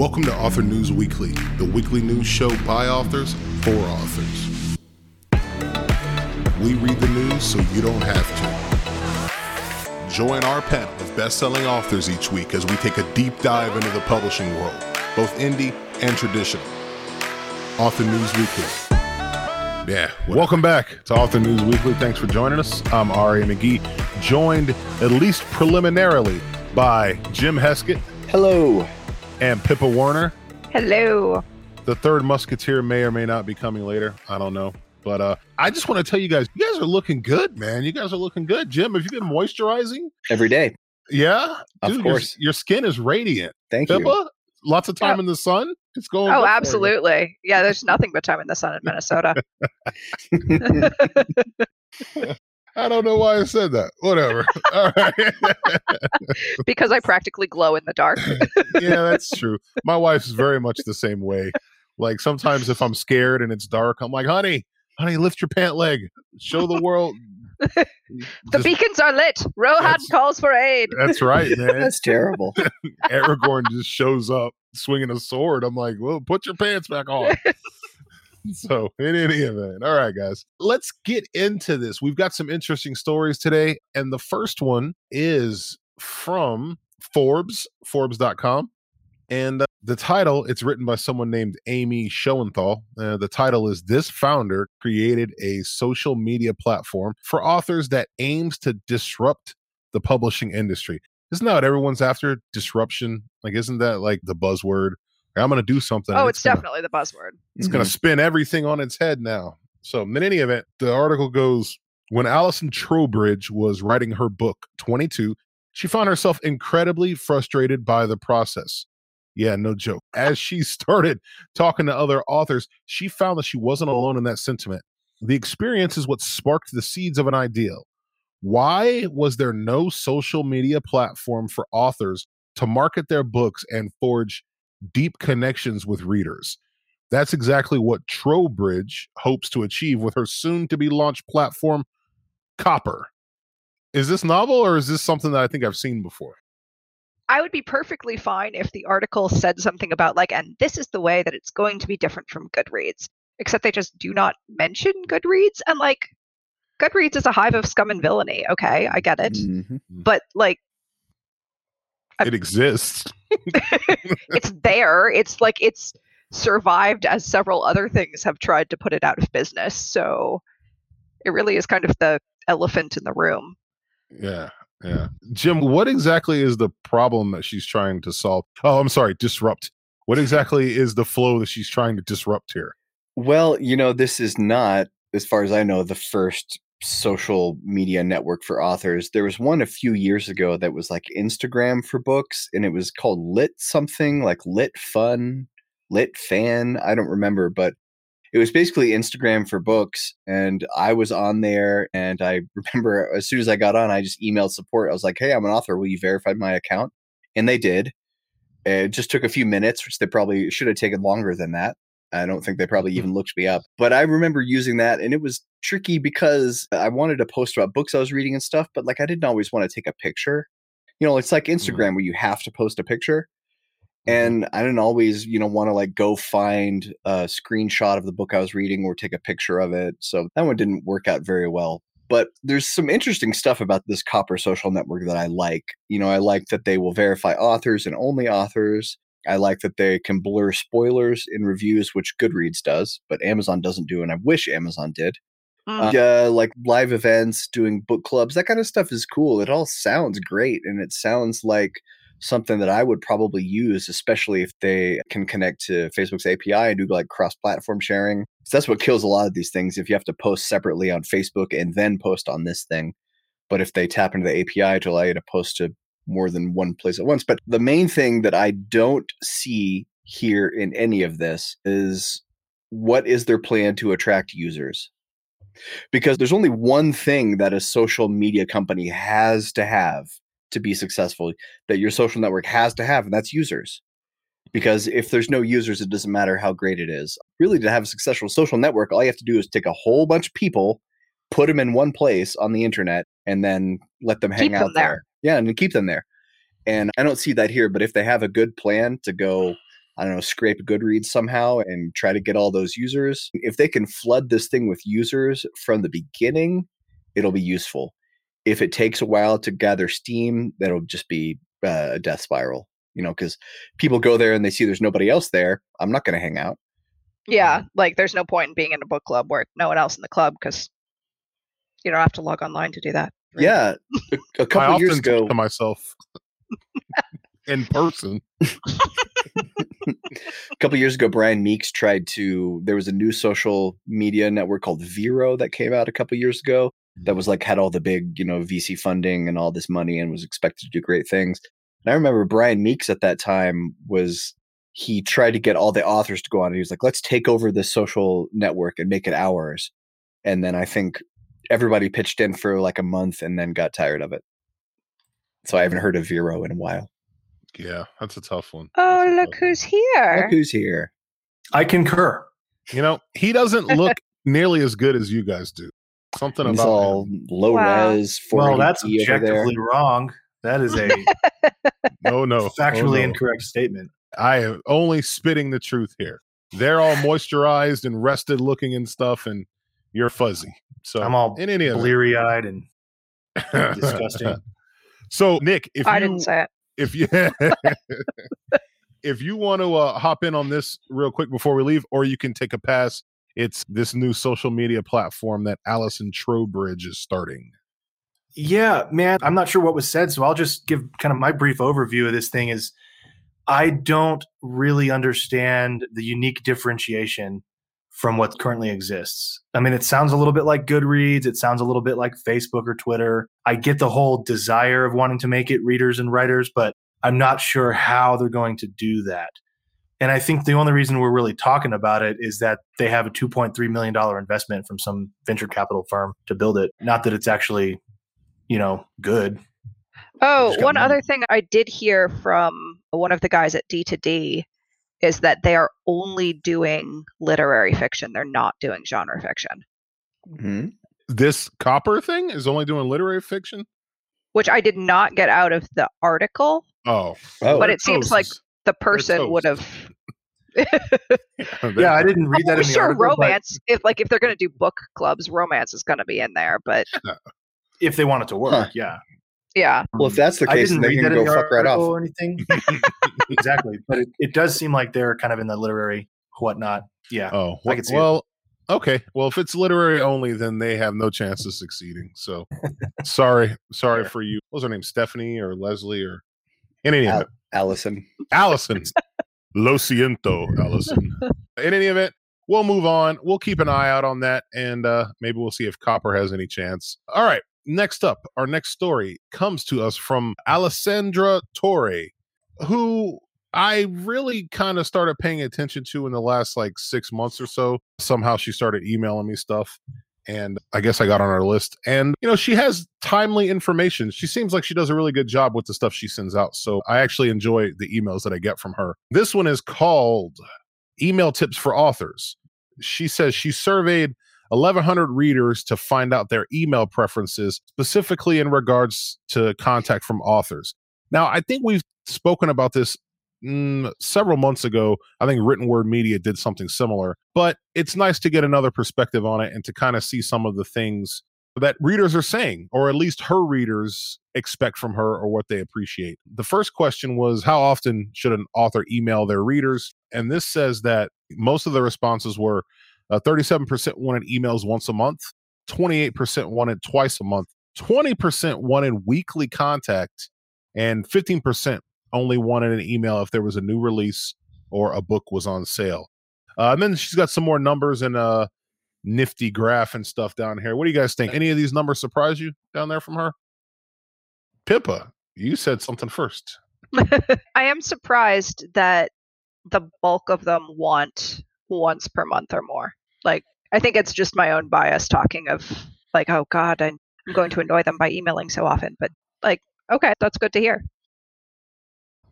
Welcome to Author News Weekly, the weekly news show by authors for authors. We read the news so you don't have to. Join our panel of best selling authors each week as we take a deep dive into the publishing world, both indie and traditional. Author News Weekly. Yeah. Welcome back to Author News Weekly. Thanks for joining us. I'm R.A. McGee, joined at least preliminarily by Jim Heskett. Hello and Pippa Warner. Hello. The third Musketeer may or may not be coming later. I don't know. But uh, I just want to tell you guys, you guys are looking good, man. You guys are looking good. Jim, have you been moisturizing? Every day. Yeah? Of course. Your, your skin is radiant. Thank you. Pippa, you. lots of time Oh. in the sun. It's going. Oh, good for you. absolutely. Yeah, there's nothing but time in the sun in Minnesota. I don't know why I said that. Whatever. All right. because I practically glow in the dark. yeah, that's true. My wife's very much the same way. Like sometimes if I'm scared and it's dark, I'm like, honey, honey, lift your pant leg. Show the world. The Just- beacons are lit. Rohan calls for aid. That's right, man. That's terrible. Aragorn just shows up swinging a sword. I'm like, well, put your pants back on. so, in any event, all right, guys, let's get into this. We've got some interesting stories today. And the first one is from Forbes, Forbes.com. And uh, the title, it's written by someone named Amy Schoenthal. Uh, the title is This Founder Created a Social Media Platform for Authors That Aims to Disrupt the Publishing Industry isn't that what everyone's after disruption like isn't that like the buzzword i'm gonna do something Oh, and it's gonna, definitely the buzzword. it's gonna mm-hmm. spin everything on its head now. So in any event the article goes when allison trowbridge was writing her book 22 she found herself incredibly frustrated by the process. Yeah no joke. As she started talking to other authors she found that she wasn't alone in that sentiment. The experience is what sparked the seeds of an ideal why was there no social media platform for authors to market their books and forge deep connections with readers? That's exactly what Trowbridge hopes to achieve with her soon to be launched platform, Copper. Is this novel or is this something that I think I've seen before? I would be perfectly fine if the article said something about, like, and this is the way that it's going to be different from Goodreads, except they just do not mention Goodreads. And, like, Goodreads is a hive of scum and villainy. Okay, I get it. Mhm. But, like, I- It exists. it's there. It's like it's survived as several other things have tried to put it out of business. So it really is kind of the elephant in the room. Yeah. Yeah. Jim, what exactly is the problem that she's trying to solve? Oh, I'm sorry, disrupt. What exactly is the flow that she's trying to disrupt here? Well, you know, this is not, as far as I know, the first social media network for authors. There was one a few years ago that was like Instagram for books, and it was called Lit something, like Lit Fun, Lit Fan. I don't remember, but it was basically Instagram for books. And I was on there, and I remember as soon as I got on, I just emailed support. I was like, hey, I'm an author. Will you verify my account? And they did. It just took a few minutes, which they probably should have taken longer than that. I don't think they probably hmm. even looked me up. But I remember using that and it was tricky because I wanted to post about books I was reading and stuff, but like I didn't always want to take a picture. You know, it's like mm-hmm. Instagram where you have to post a picture. Mm-hmm. And I didn't always, you know, want to like go find a screenshot of the book I was reading or take a picture of it. So that one didn't work out very well. But there's some interesting stuff about this Copper social network that I like. You know, I like that they will verify authors and only authors. I like that they can blur spoilers in reviews, which Goodreads does, but Amazon doesn't do, and I wish Amazon did. Mm. Uh, like live events, doing book clubs, that kind of stuff is cool. It all sounds great, and it sounds like something that I would probably use, especially if they can connect to Facebook's API and do like cross-platform sharing. 'Cause that's what kills a lot of these things. If you have to post separately on Facebook and then post on this thing, but if they tap into the API to allow you to post to more than one place at once. But the main thing that I don't see here in any of this is what is their plan to attract users? Because there's only one thing that a social media company has to have to be successful, that your social network has to have, and that's users. Because if there's no users, it doesn't matter how great it is. Really, to have a successful social network, all you have to do is take a whole bunch of people, put them in one place on the internet, and then let them hang Keep them out there. there. Yeah, and keep them there. And I don't see that here, but if they have a good plan to go, I don't know, scrape Goodreads somehow and try to get all those users. If they can flood this thing with users from the beginning, it'll be useful. If it takes a while to gather steam, that'll just be uh, a death spiral, you know, because people go there and they see there's nobody else there. I'm not going to hang out. Yeah, like there's no point in being in a book club where no one else in the club because you don't have to log online to do that. Right? Yeah, a, a couple I years talk ago, to myself in person. a couple years ago, Brian Meeks tried to. There was a new social media network called Vero that came out a couple years ago. That was like had all the big, you know, VC funding and all this money and was expected to do great things. And I remember Brian Meeks at that time was he tried to get all the authors to go on. And he was like, "Let's take over this social network and make it ours." And then I think everybody pitched in for like a month and then got tired of it. So I haven't heard of Vero in a while. Yeah, that's a tough one. Oh, That's a look tough one. who's here. Look who's here. I concur. You know, he doesn't look nearly as good as you guys do. Something He's about all him. low Wow. res. Well, that's 480p over there. objectively wrong. That is a No, no, factually oh, no. incorrect statement. I am only spitting the truth here. They're all moisturized and rested looking and stuff, and you're fuzzy. So I'm all in any event. bleary eyed and disgusting. so Nick, if I you didn't say it. if you if you want to uh, hop in on this real quick before we leave, or you can take a pass. It's this new social media platform that Allison Trowbridge is starting. Yeah, man, I'm not sure what was said, so I'll just give kind of my brief overview of this thing is I don't really understand the unique differentiation from what currently exists. I mean, it sounds a little bit like Goodreads, it sounds a little bit like Facebook or Twitter. I get the whole desire of wanting to make it readers and writers, but I'm not sure how they're going to do that. And I think the only reason we're really talking about it is that they have a $2.3 million investment from some venture capital firm to build it. Not that it's actually you know, good. Oh, one money. other thing I did hear from one of the guys at D2D is that they are only doing literary fiction. They're not doing genre fiction, Mhm. This copper thing is only doing literary fiction. which I did not get out of the article. Oh, Oh, But it seems like The person would have. Yeah, I didn't read that I'm in the sure article. but romance, if like if they're going to do book clubs, romance is going to be in there. But If they want it to work, Huh. yeah. Yeah, well, if that's the I case, didn't then they read can that in go fuck right article off. or anything. exactly, but it, it does seem like they're kind of in the literary whatnot. Yeah, Oh, I well, can see it. well okay. Well, if it's literary only, then they have no chance of succeeding. So sorry, sorry for you. What was her name? Stephanie or Leslie or in any Al- event, Allison. Allison. Lo siento, Allison. In any event, we'll move on. We'll keep an eye out on that, and uh, maybe we'll see if Copper has any chance. All right. Next up, our next story comes to us from Alessandra Torre, who I really kind of started paying attention to in the last like six months or so. Somehow she started emailing me stuff. And I guess I got on her list. And, you know, she has timely information. She seems like she does a really good job with the stuff she sends out. So I actually enjoy the emails that I get from her. This one is called Email Tips for Authors. She says she surveyed 1,100 readers to find out their email preferences, specifically in regards to contact from authors. Now, I think we've spoken about this mm, several months ago. I think Written Word Media did something similar, but it's nice to get another perspective on it and to kind of see some of the things that readers are saying, or at least her readers expect from her or what they appreciate. The first question was How often should an author email their readers? And this says that most of the responses were uh, 37% wanted emails once a month, 28% wanted twice a month, 20% wanted weekly contact, and 15% only wanted an email if there was a new release or a book was on sale. Uh, and then she's got some more numbers and a nifty graph and stuff down here. What do you guys think? Any of these numbers surprise you down there from her? Pippa, you said something first. I am surprised that the bulk of them want once per month or more. Like, I think it's just my own bias talking of like, oh God, I'm going to annoy them by emailing so often. But like, okay, that's good to hear.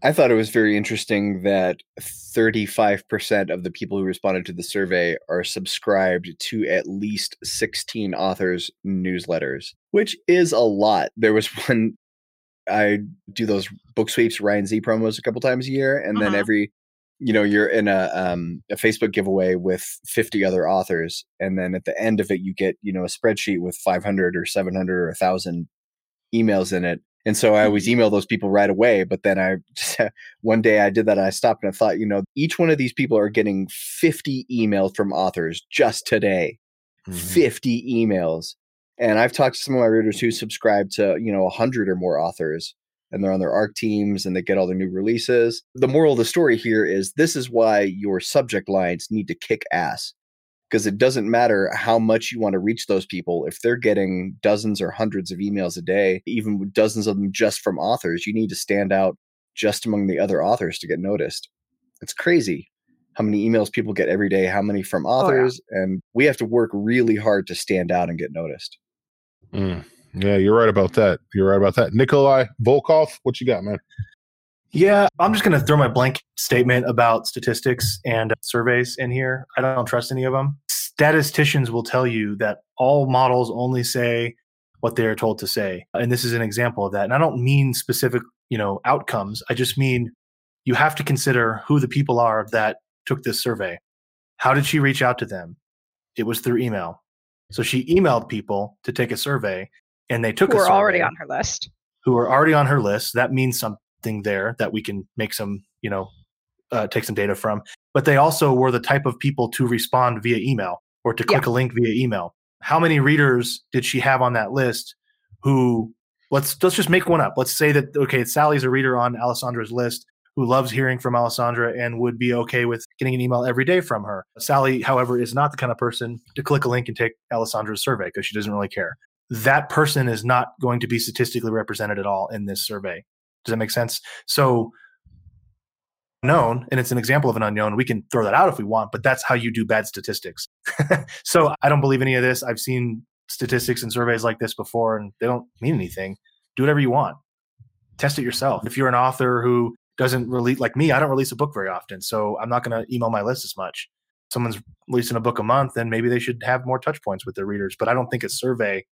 I thought it was very interesting that 35% of the people who responded to the survey are subscribed to at least 16 authors' newsletters, which is a lot. There was one, I do those book sweeps, Ryan Z promos a couple times a year, and then Mhm. every you know you're in a um, a Facebook giveaway with 50 other authors, and then at the end of it, you get you know a spreadsheet with 500 or 700 or 1,000 emails in it. And so I always Mm-hmm. email those people right away. But then I just, one day I did that. And I stopped and I thought, you know, each one of these people are getting 50 emails from authors just today. Mhm. 50 emails. And I've talked to some of my readers who subscribe to, you know, 100 or more authors and they're on their ARC teams and they get all their new releases. The moral of the story here is this is why your subject lines need to kick ass because it doesn't matter how much you want to reach those people. If they're getting dozens or hundreds of emails a day, even dozens of them just from authors, you need to stand out just among the other authors to get noticed. It's crazy how many emails people get every day, how many from yeah. authors, and we have to work really hard to stand out and get noticed. Mm. Yeah, you're right about that. You're right about that. Nikolai Volkov, what you got, man? Yeah, I'm just going to throw my blank statement about statistics and uh, surveys in here. I don't trust any of them. Statisticians will tell you that all models only say what they are told to say. And this is an example of that. And I don't mean specific, you know, outcomes. I just mean you have to consider who the people are that took this survey. How did she reach out to them? It was through email. So she emailed people to take a survey and they took Who a are already on her list. who are already on her list. That means something there that we can make some, you know, uh, take some data from. But they also were the type of people to respond via email or to Yeah. click a link via email. How many readers did she have on that list who let's let's just make one up. Let's say that okay, Sally's a reader on Alessandra's list who loves hearing from Alessandra and would be okay with getting an email every day from her. Sally, however, is not the kind of person to click a link and take Alessandra's survey because she doesn't really care. That person is not going to be statistically represented at all in this survey. Does that make sense? So known and it's an example of an unknown we can throw that out if we want but that's how you do bad statistics. So i don't believe any of this. I've seen statistics and surveys like this before and they don't mean anything. Do whatever you want. Test it yourself. If you're an author who doesn't release like me i don't release a book very often so i'm not going to email my list as much. Someone's releasing a book a month then maybe they should have more touch points with their readers but i don't think a survey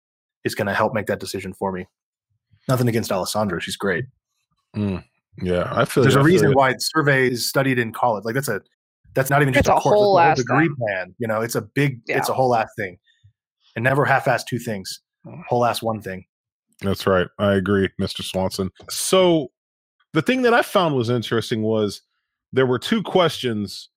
is going to help make that decision for me nothing against alessandra she's great Mm. Yeah, I feel there's you, a I feel reason you. why survey is studied in college. Like that's a that's not even just It's a, a course, that's whole ass degree thing. plan. You know, it's a big, it's a whole ass thing, and never half-ass two things. Whole ass one thing. That's right. I agree, Mr. Swanson. So the thing that I found was interesting was there were two questions.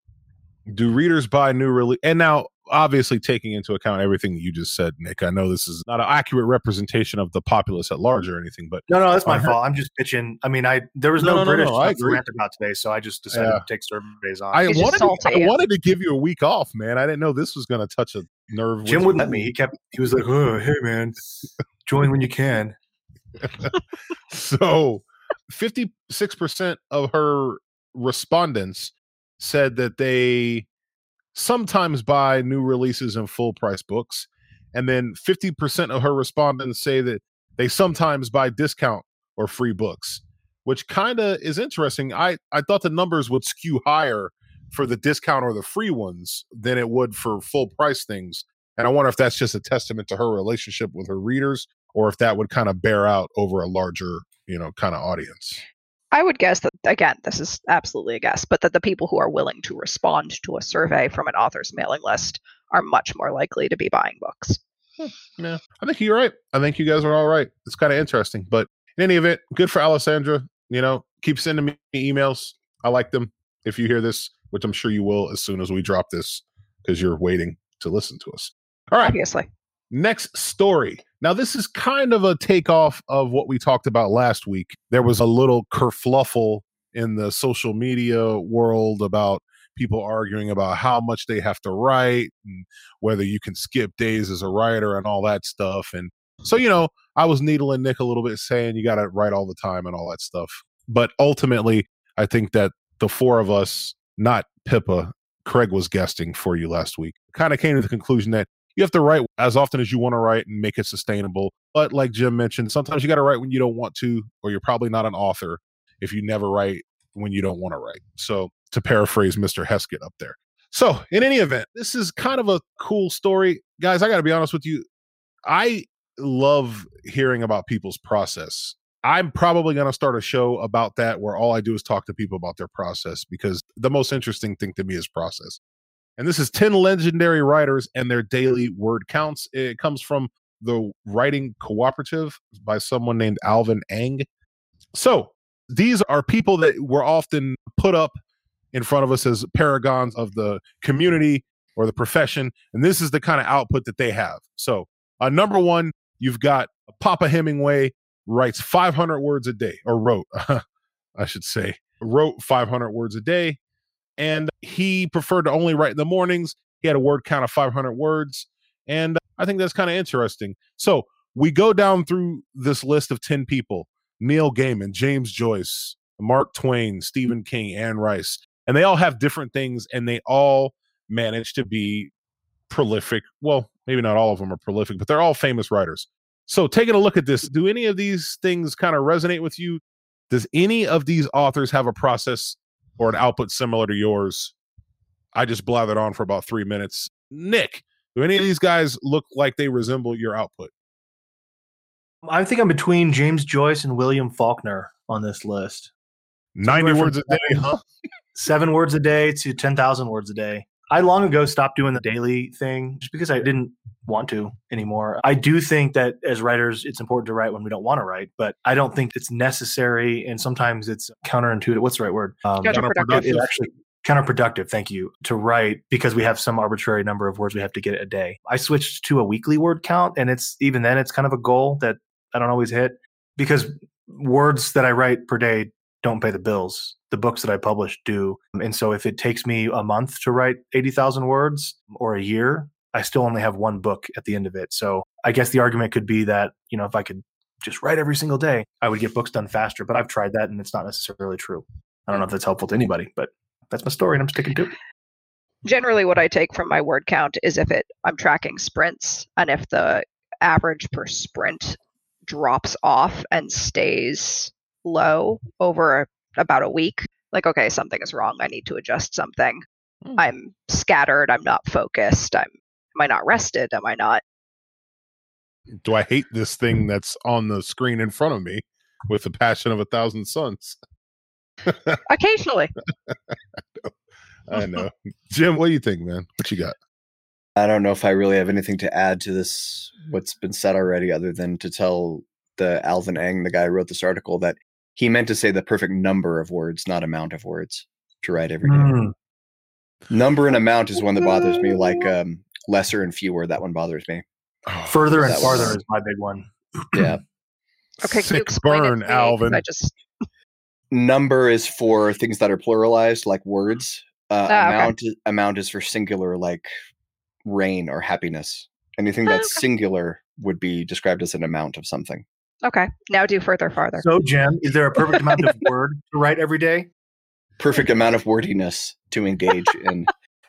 Do readers buy new release? And now, obviously, taking into account everything that you just said, Nick, I know this is not an accurate representation of the populace at large or anything, but No, no, that's my I fault. I'm just pitching. I mean, I there was No, no, no, no, British no, I to rant about today, so I just decided Yeah. to take surveys on. I He's wanted, to. I wanted to give you a week off, man. I didn't know this was going to touch a nerve. Jim wouldn't let me. He kept. He was like, "Oh, hey, man, join when you can." So 56% of her respondents said that they sometimes buy new releases and full price books. And then 50% of her respondents say that they sometimes buy discount or free books, which kind of is interesting. I, I thought the numbers would skew higher for the discount or the free ones than it would for full price things. And I wonder if that's just a testament to her relationship with her readers or if that would kind of bear out over a larger, you know, kind of audience. I would guess that again, this is absolutely a guess, but that the people who are willing to respond to a survey from an author's mailing list are much more likely to be buying books. Hmm. Yeah, I think you're right. I think you guys are all right. It's kind of interesting, but in any event, good for Alessandra. You know, keep sending me emails. I like them. If you hear this, which I'm sure you will as soon as we drop this, because you're waiting to listen to us. All right, Obviously. next story. Now, this is kind of a takeoff of what we talked about last week. There was a little kerfluffle in the social media world about people arguing about how much they have to write and whether you can skip days as a writer and all that stuff. And so, you know, I was needling Nick a little bit saying you got to write all the time and all that stuff. But ultimately, I think that the four of us, not Pippa, Craig was guesting for you last week, kind of came to the conclusion that you have to write as often as you want to write and make it sustainable. But like Jim mentioned, sometimes you got to write when you don't want to, or you're probably not an author if you never write when you don't want to write. So to paraphrase Mr. Heskett up there. So in any event, this is kind of a cool story. Guys, I got to be honest with you. I love hearing about people's process I'm probably going to start a show about that where all I do is talk to people about their process because the most interesting thing to me is process. And this is 10 legendary writers and their daily word counts. It comes from the Writing Cooperative by someone named Alvin Ang. So these are people that were often put up in front of us as paragons of the community or the profession. And this is the kind of output that they have. So, uh, number one, you've got Papa Hemingway writes 500 words a day, or wrote, I should say, wrote 500 words a day. And he preferred to only write in the mornings. He had a word count of 500 words. And I think that's kind of interesting. So we go down through this list of 10 people Neil Gaiman, James Joyce, Mark Twain, Stephen King, Anne Rice. And they all have different things and they all manage to be prolific. Well, maybe not all of them are prolific, but they're all famous writers. So, taking a look at this, do any of these things kind of resonate with you? Does any of these authors have a process or an output similar to yours? I just blathered on for about three minutes. Nick, do any of these guys look like they resemble your output? I think I'm between James Joyce and William Faulkner on this list. 90 words a day, huh? Seven words a day to 10,000 words a day. I long ago stopped doing the daily thing just because I didn't want to anymore. I do think that as writers, it's important to write when we don't want to write, but I don't think it's necessary. And sometimes it's counterintuitive. What's the right word? Um, counterproductive. Actually counterproductive. Thank you to write because we have some arbitrary number of words we have to get a day. I switched to a weekly word count, and it's even then it's kind of a goal that I don't always hit because words that I write per day don't pay the bills. The books that I publish do. And so if it takes me a month to write 80,000 words or a year, I still only have one book at the end of it. So I guess the argument could be that, you know, if I could just write every single day, I would get books done faster. But I've tried that and it's not necessarily true. I don't know if that's helpful to anybody, but that's my story and I'm sticking to it. Generally what I take from my word count is if it I'm tracking sprints and if the average per sprint drops off and stays low over about a week, like, okay, something is wrong. I need to adjust something. Mm. I'm scattered. I'm not focused. I'm, am I not rested? Am I not? Do I hate this thing that's on the screen in front of me with the passion of a thousand suns? Occasionally. I know. Jim, what do you think, man? What you got? I don't know if I really have anything to add to this, what's been said already, other than to tell the Alvin Ang, the guy who wrote this article, that he meant to say the perfect number of words, not amount of words to write every day. Mm. Number and amount is one that bothers me, like um, lesser and fewer. That one bothers me. Oh, Further and farther is my big one. Yeah. okay, can you explain burn, it Alvin. I just number is for things that are pluralized, like words. Uh, oh, amount okay. amount is for singular, like rain or happiness. Anything that's okay. singular would be described as an amount of something. Okay. Now do further farther. So, Jim, is there a perfect amount of word to write every day? Perfect amount of wordiness to engage in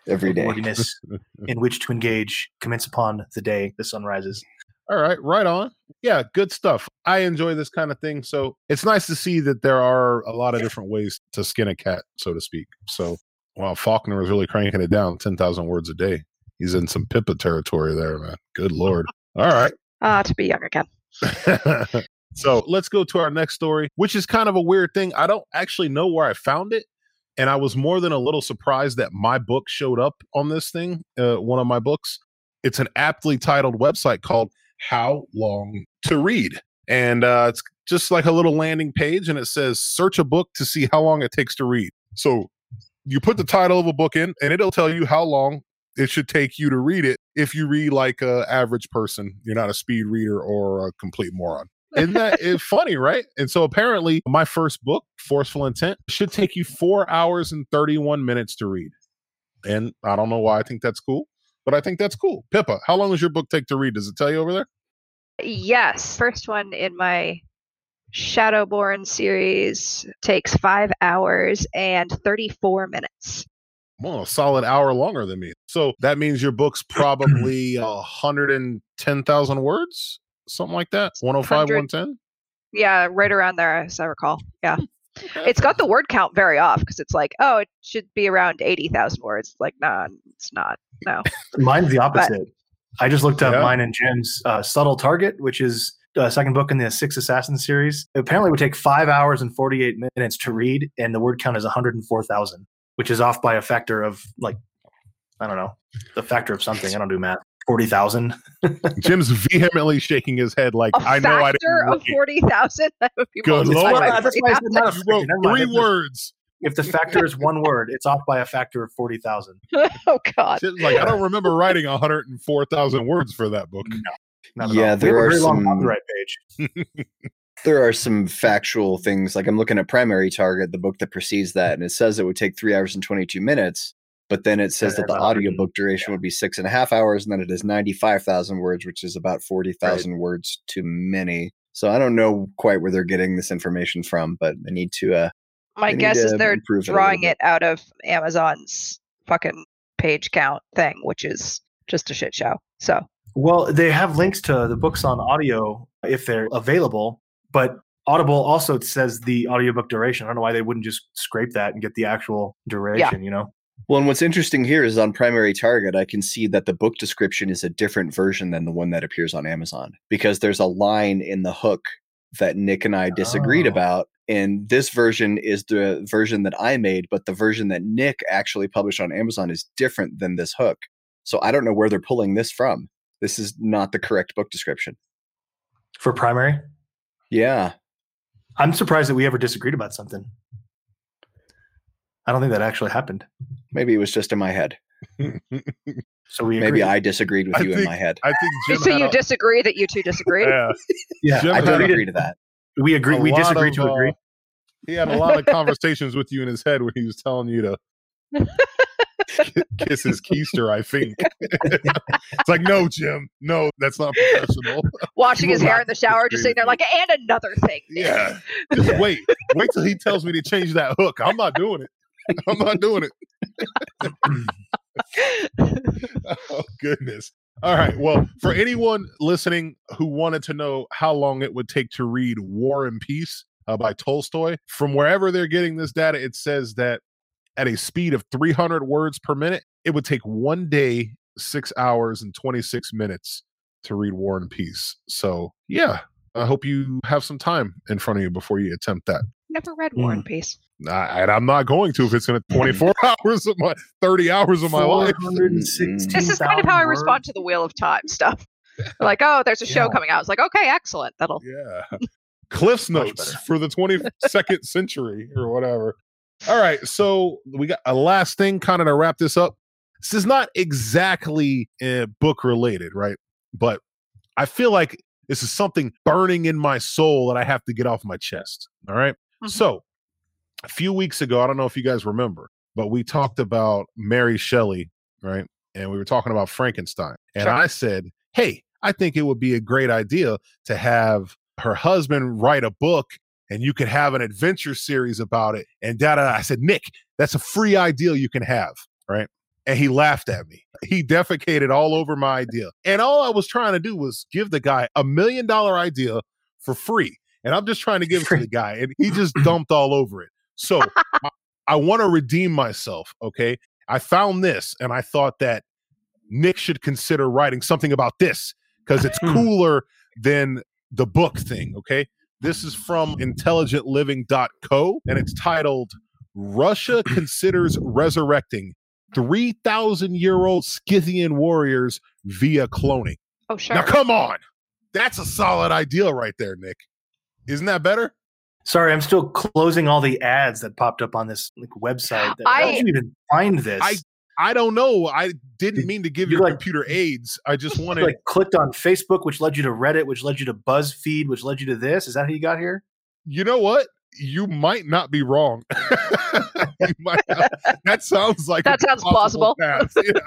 every day. Wordiness in which to engage commence upon the day the sun rises. All right, right on. Yeah, good stuff. I enjoy this kind of thing. So it's nice to see that there are a lot of different ways to skin a cat, so to speak. So, wow, Faulkner was really cranking it down 10,000 words a day. He's in some Pippa territory there, man. Good Lord. All right. Ah, uh, to be young again. so let's go to our next story, which is kind of a weird thing. I don't actually know where I found it. And I was more than a little surprised that my book showed up on this thing, uh, one of my books. It's an aptly titled website called How Long to Read. And uh, it's just like a little landing page, and it says, search a book to see how long it takes to read. So you put the title of a book in, and it'll tell you how long it should take you to read it if you read like a average person. You're not a speed reader or a complete moron. Isn't that is funny, right? And so apparently, my first book, Forceful Intent, should take you four hours and 31 minutes to read. And I don't know why I think that's cool, but I think that's cool. Pippa, how long does your book take to read? Does it tell you over there? Yes. First one in my Shadowborn series takes five hours and 34 minutes well, a solid hour longer than me. So that means your book's probably 110,000 words, something like that. 105, 110? Yeah, right around there, as I recall. Yeah. Hmm, okay. It's got the word count very off because it's like, oh, it should be around 80,000 words. Like, no, nah, it's not. No. Mine's the opposite. But, I just looked up yeah. mine and Jim's uh, subtle target, which is uh, second book in the Six Assassins series. Apparently, it would take five hours and 48 minutes to read, and the word count is 104,000, which is off by a factor of like, I don't know, the factor of something. I don't do math. 40,000. Jim's vehemently shaking his head like A I know I factor didn't of forty thousand. That would be Good Lord. by that's why I said 40,000. not a wrote three words. If the factor is one word, it's off by a factor of 40,000. oh God. Jim's like I don't remember writing 104,000 words for that book. Not at Yeah, all. there we have are a very long some- copyright page. there are some factual things like i'm looking at primary target the book that precedes that and it says it would take three hours and 22 minutes but then it says that the audiobook duration would be six and a half hours and then it is 95000 words which is about 40000 words too many. So i don't know quite where they're getting this information from but i need to uh My need guess is they're improve it drawing it out of Amazon's fucking page count thing, which is just a shit show. So. Well, they have links to the books on audio if they're available, but Audible also says the audiobook duration. I don't know why they wouldn't just scrape that and get the actual duration, yeah. you know? Well, and what's interesting here is on primary target, I can see that the book description is a different version than the one that appears on Amazon because there's a line in the hook that Nick and I disagreed Oh. about. And this version is the version that I made, but the version that Nick actually published on Amazon is different than this hook. So I don't know where they're pulling this from. This is not the correct book description. For primary. Yeah. I'm surprised that we ever disagreed about something. I don't think that actually happened. Maybe it was just in my head. So we Maybe agreed. I disagreed with I you in my head. I think Jim so you a- disagree that you two disagree? yeah, yeah, Jim I I don't agree to that. We agree. a We lot disagree of, to agree. uh, he had a lot of conversations with you in his head when he was telling you to ki- kiss his keister. I think it's like, no, Jim, no, that's not professional. Washing his hair in the shower, just sitting there like, and another thing. Yeah, just wait, wait till he tells me to change that hook. I'm not doing it. I'm not doing it. oh goodness. All right. Well, for anyone listening who wanted to know how long it would take to read War and Peace uh, by Tolstoy, from wherever they're getting this data, it says that at a speed of 300 words per minute, it would take one day, six hours, and 26 minutes to read War and Peace. So, yeah, I hope you have some time in front of you before you attempt that. Never read War and Peace. I, and I'm not going to if it's going to 24 hours of my 30 hours of my life. This is kind of how I words. respond to the Wheel of Time stuff. like, oh, there's a show Yeah. coming out. It's like, okay, excellent. That'll Yeah. Cliff's notes for the 22nd century or whatever. All right. So we got a last thing kind of to wrap this up. This is not exactly uh, book related, right? But I feel like this is something burning in my soul that I have to get off my chest. All right? Mhm. So a few weeks ago, I don't know if you guys remember, but we talked about Mary Shelley, right? And we were talking about Frankenstein. And Sure. I said, hey, I think it would be a great idea to have her husband write a book and you could have an adventure series about it. And da da. I said, Nick, that's a free idea you can have, right? And he laughed at me. He defecated all over my idea. And all I was trying to do was give the guy a million dollar idea for free. And I'm just trying to give it to the guy. And he just dumped all over it. So I, I want to redeem myself. Okay. I found this and I thought that Nick should consider writing something about this because it's Hmm. cooler than the book thing. Okay. This is from intelligentliving.co and it's titled Russia Considers Resurrecting 3,000 year old Scythian warriors via cloning. Oh, sure. Now, come on. That's a solid idea right there, Nick. Isn't that better? Sorry, I'm still closing all the ads that popped up on this like, website. That, I- how did you even find this? I I don't know. I didn't mean to give you, your like- computer aids. I just wanted. like clicked on Facebook, which led you to Reddit, which led you to BuzzFeed, which led you to this. Is that how you got here? you know what? You might not be wrong. You might not- that sounds like That sounds possible plausible. Yeah.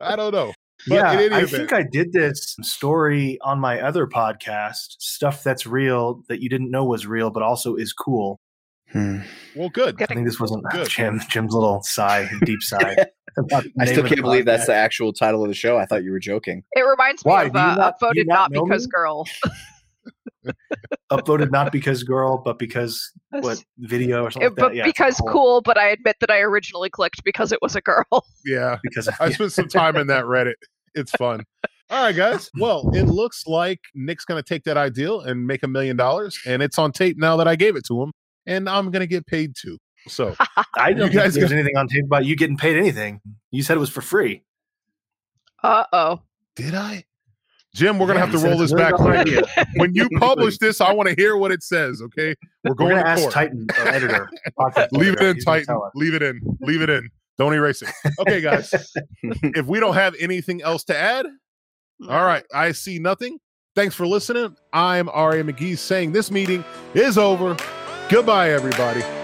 I don't know. But yeah, I event- think I did this story on my other podcast, stuff that's real that you didn't know was real, but also is cool. Hmm. Well, good. Good. I think this wasn't Good. Jim. Jim's little sigh, deep sigh. I still can't believe that's the actual title of the show. I thought you were joking. It reminds me Why? of uh, not- do you voted not not, because me? girl. upvoted not because girl, but because what video or something. It- like but that? Yeah, because cool. cool, but I admit that I originally clicked because it was a girl. Yeah. Because of, I spent some time in that Reddit. It's fun. All right, guys. Well, it looks like Nick's going to take that ideal and make a million dollars, and it's on tape now that I gave it to him, and I'm going to get paid too. So I You don't think guys there's got- anything on tape about you getting paid anything. You said it was for free. Uh oh. did I? Jim, we're going to Yeah, have to roll this back. million dollar When, you publish this, I want to hear what it says. Okay, we're We're going gonna to ask court. Titan, our editor. podcast Leave it in, He's Titan. Leave it in. Leave it in. Don't erase it. Okay, guys. if we don't have anything else to add, all right. I see nothing. Thanks for listening. I'm R.A. McGee saying this meeting is over. Goodbye, everybody.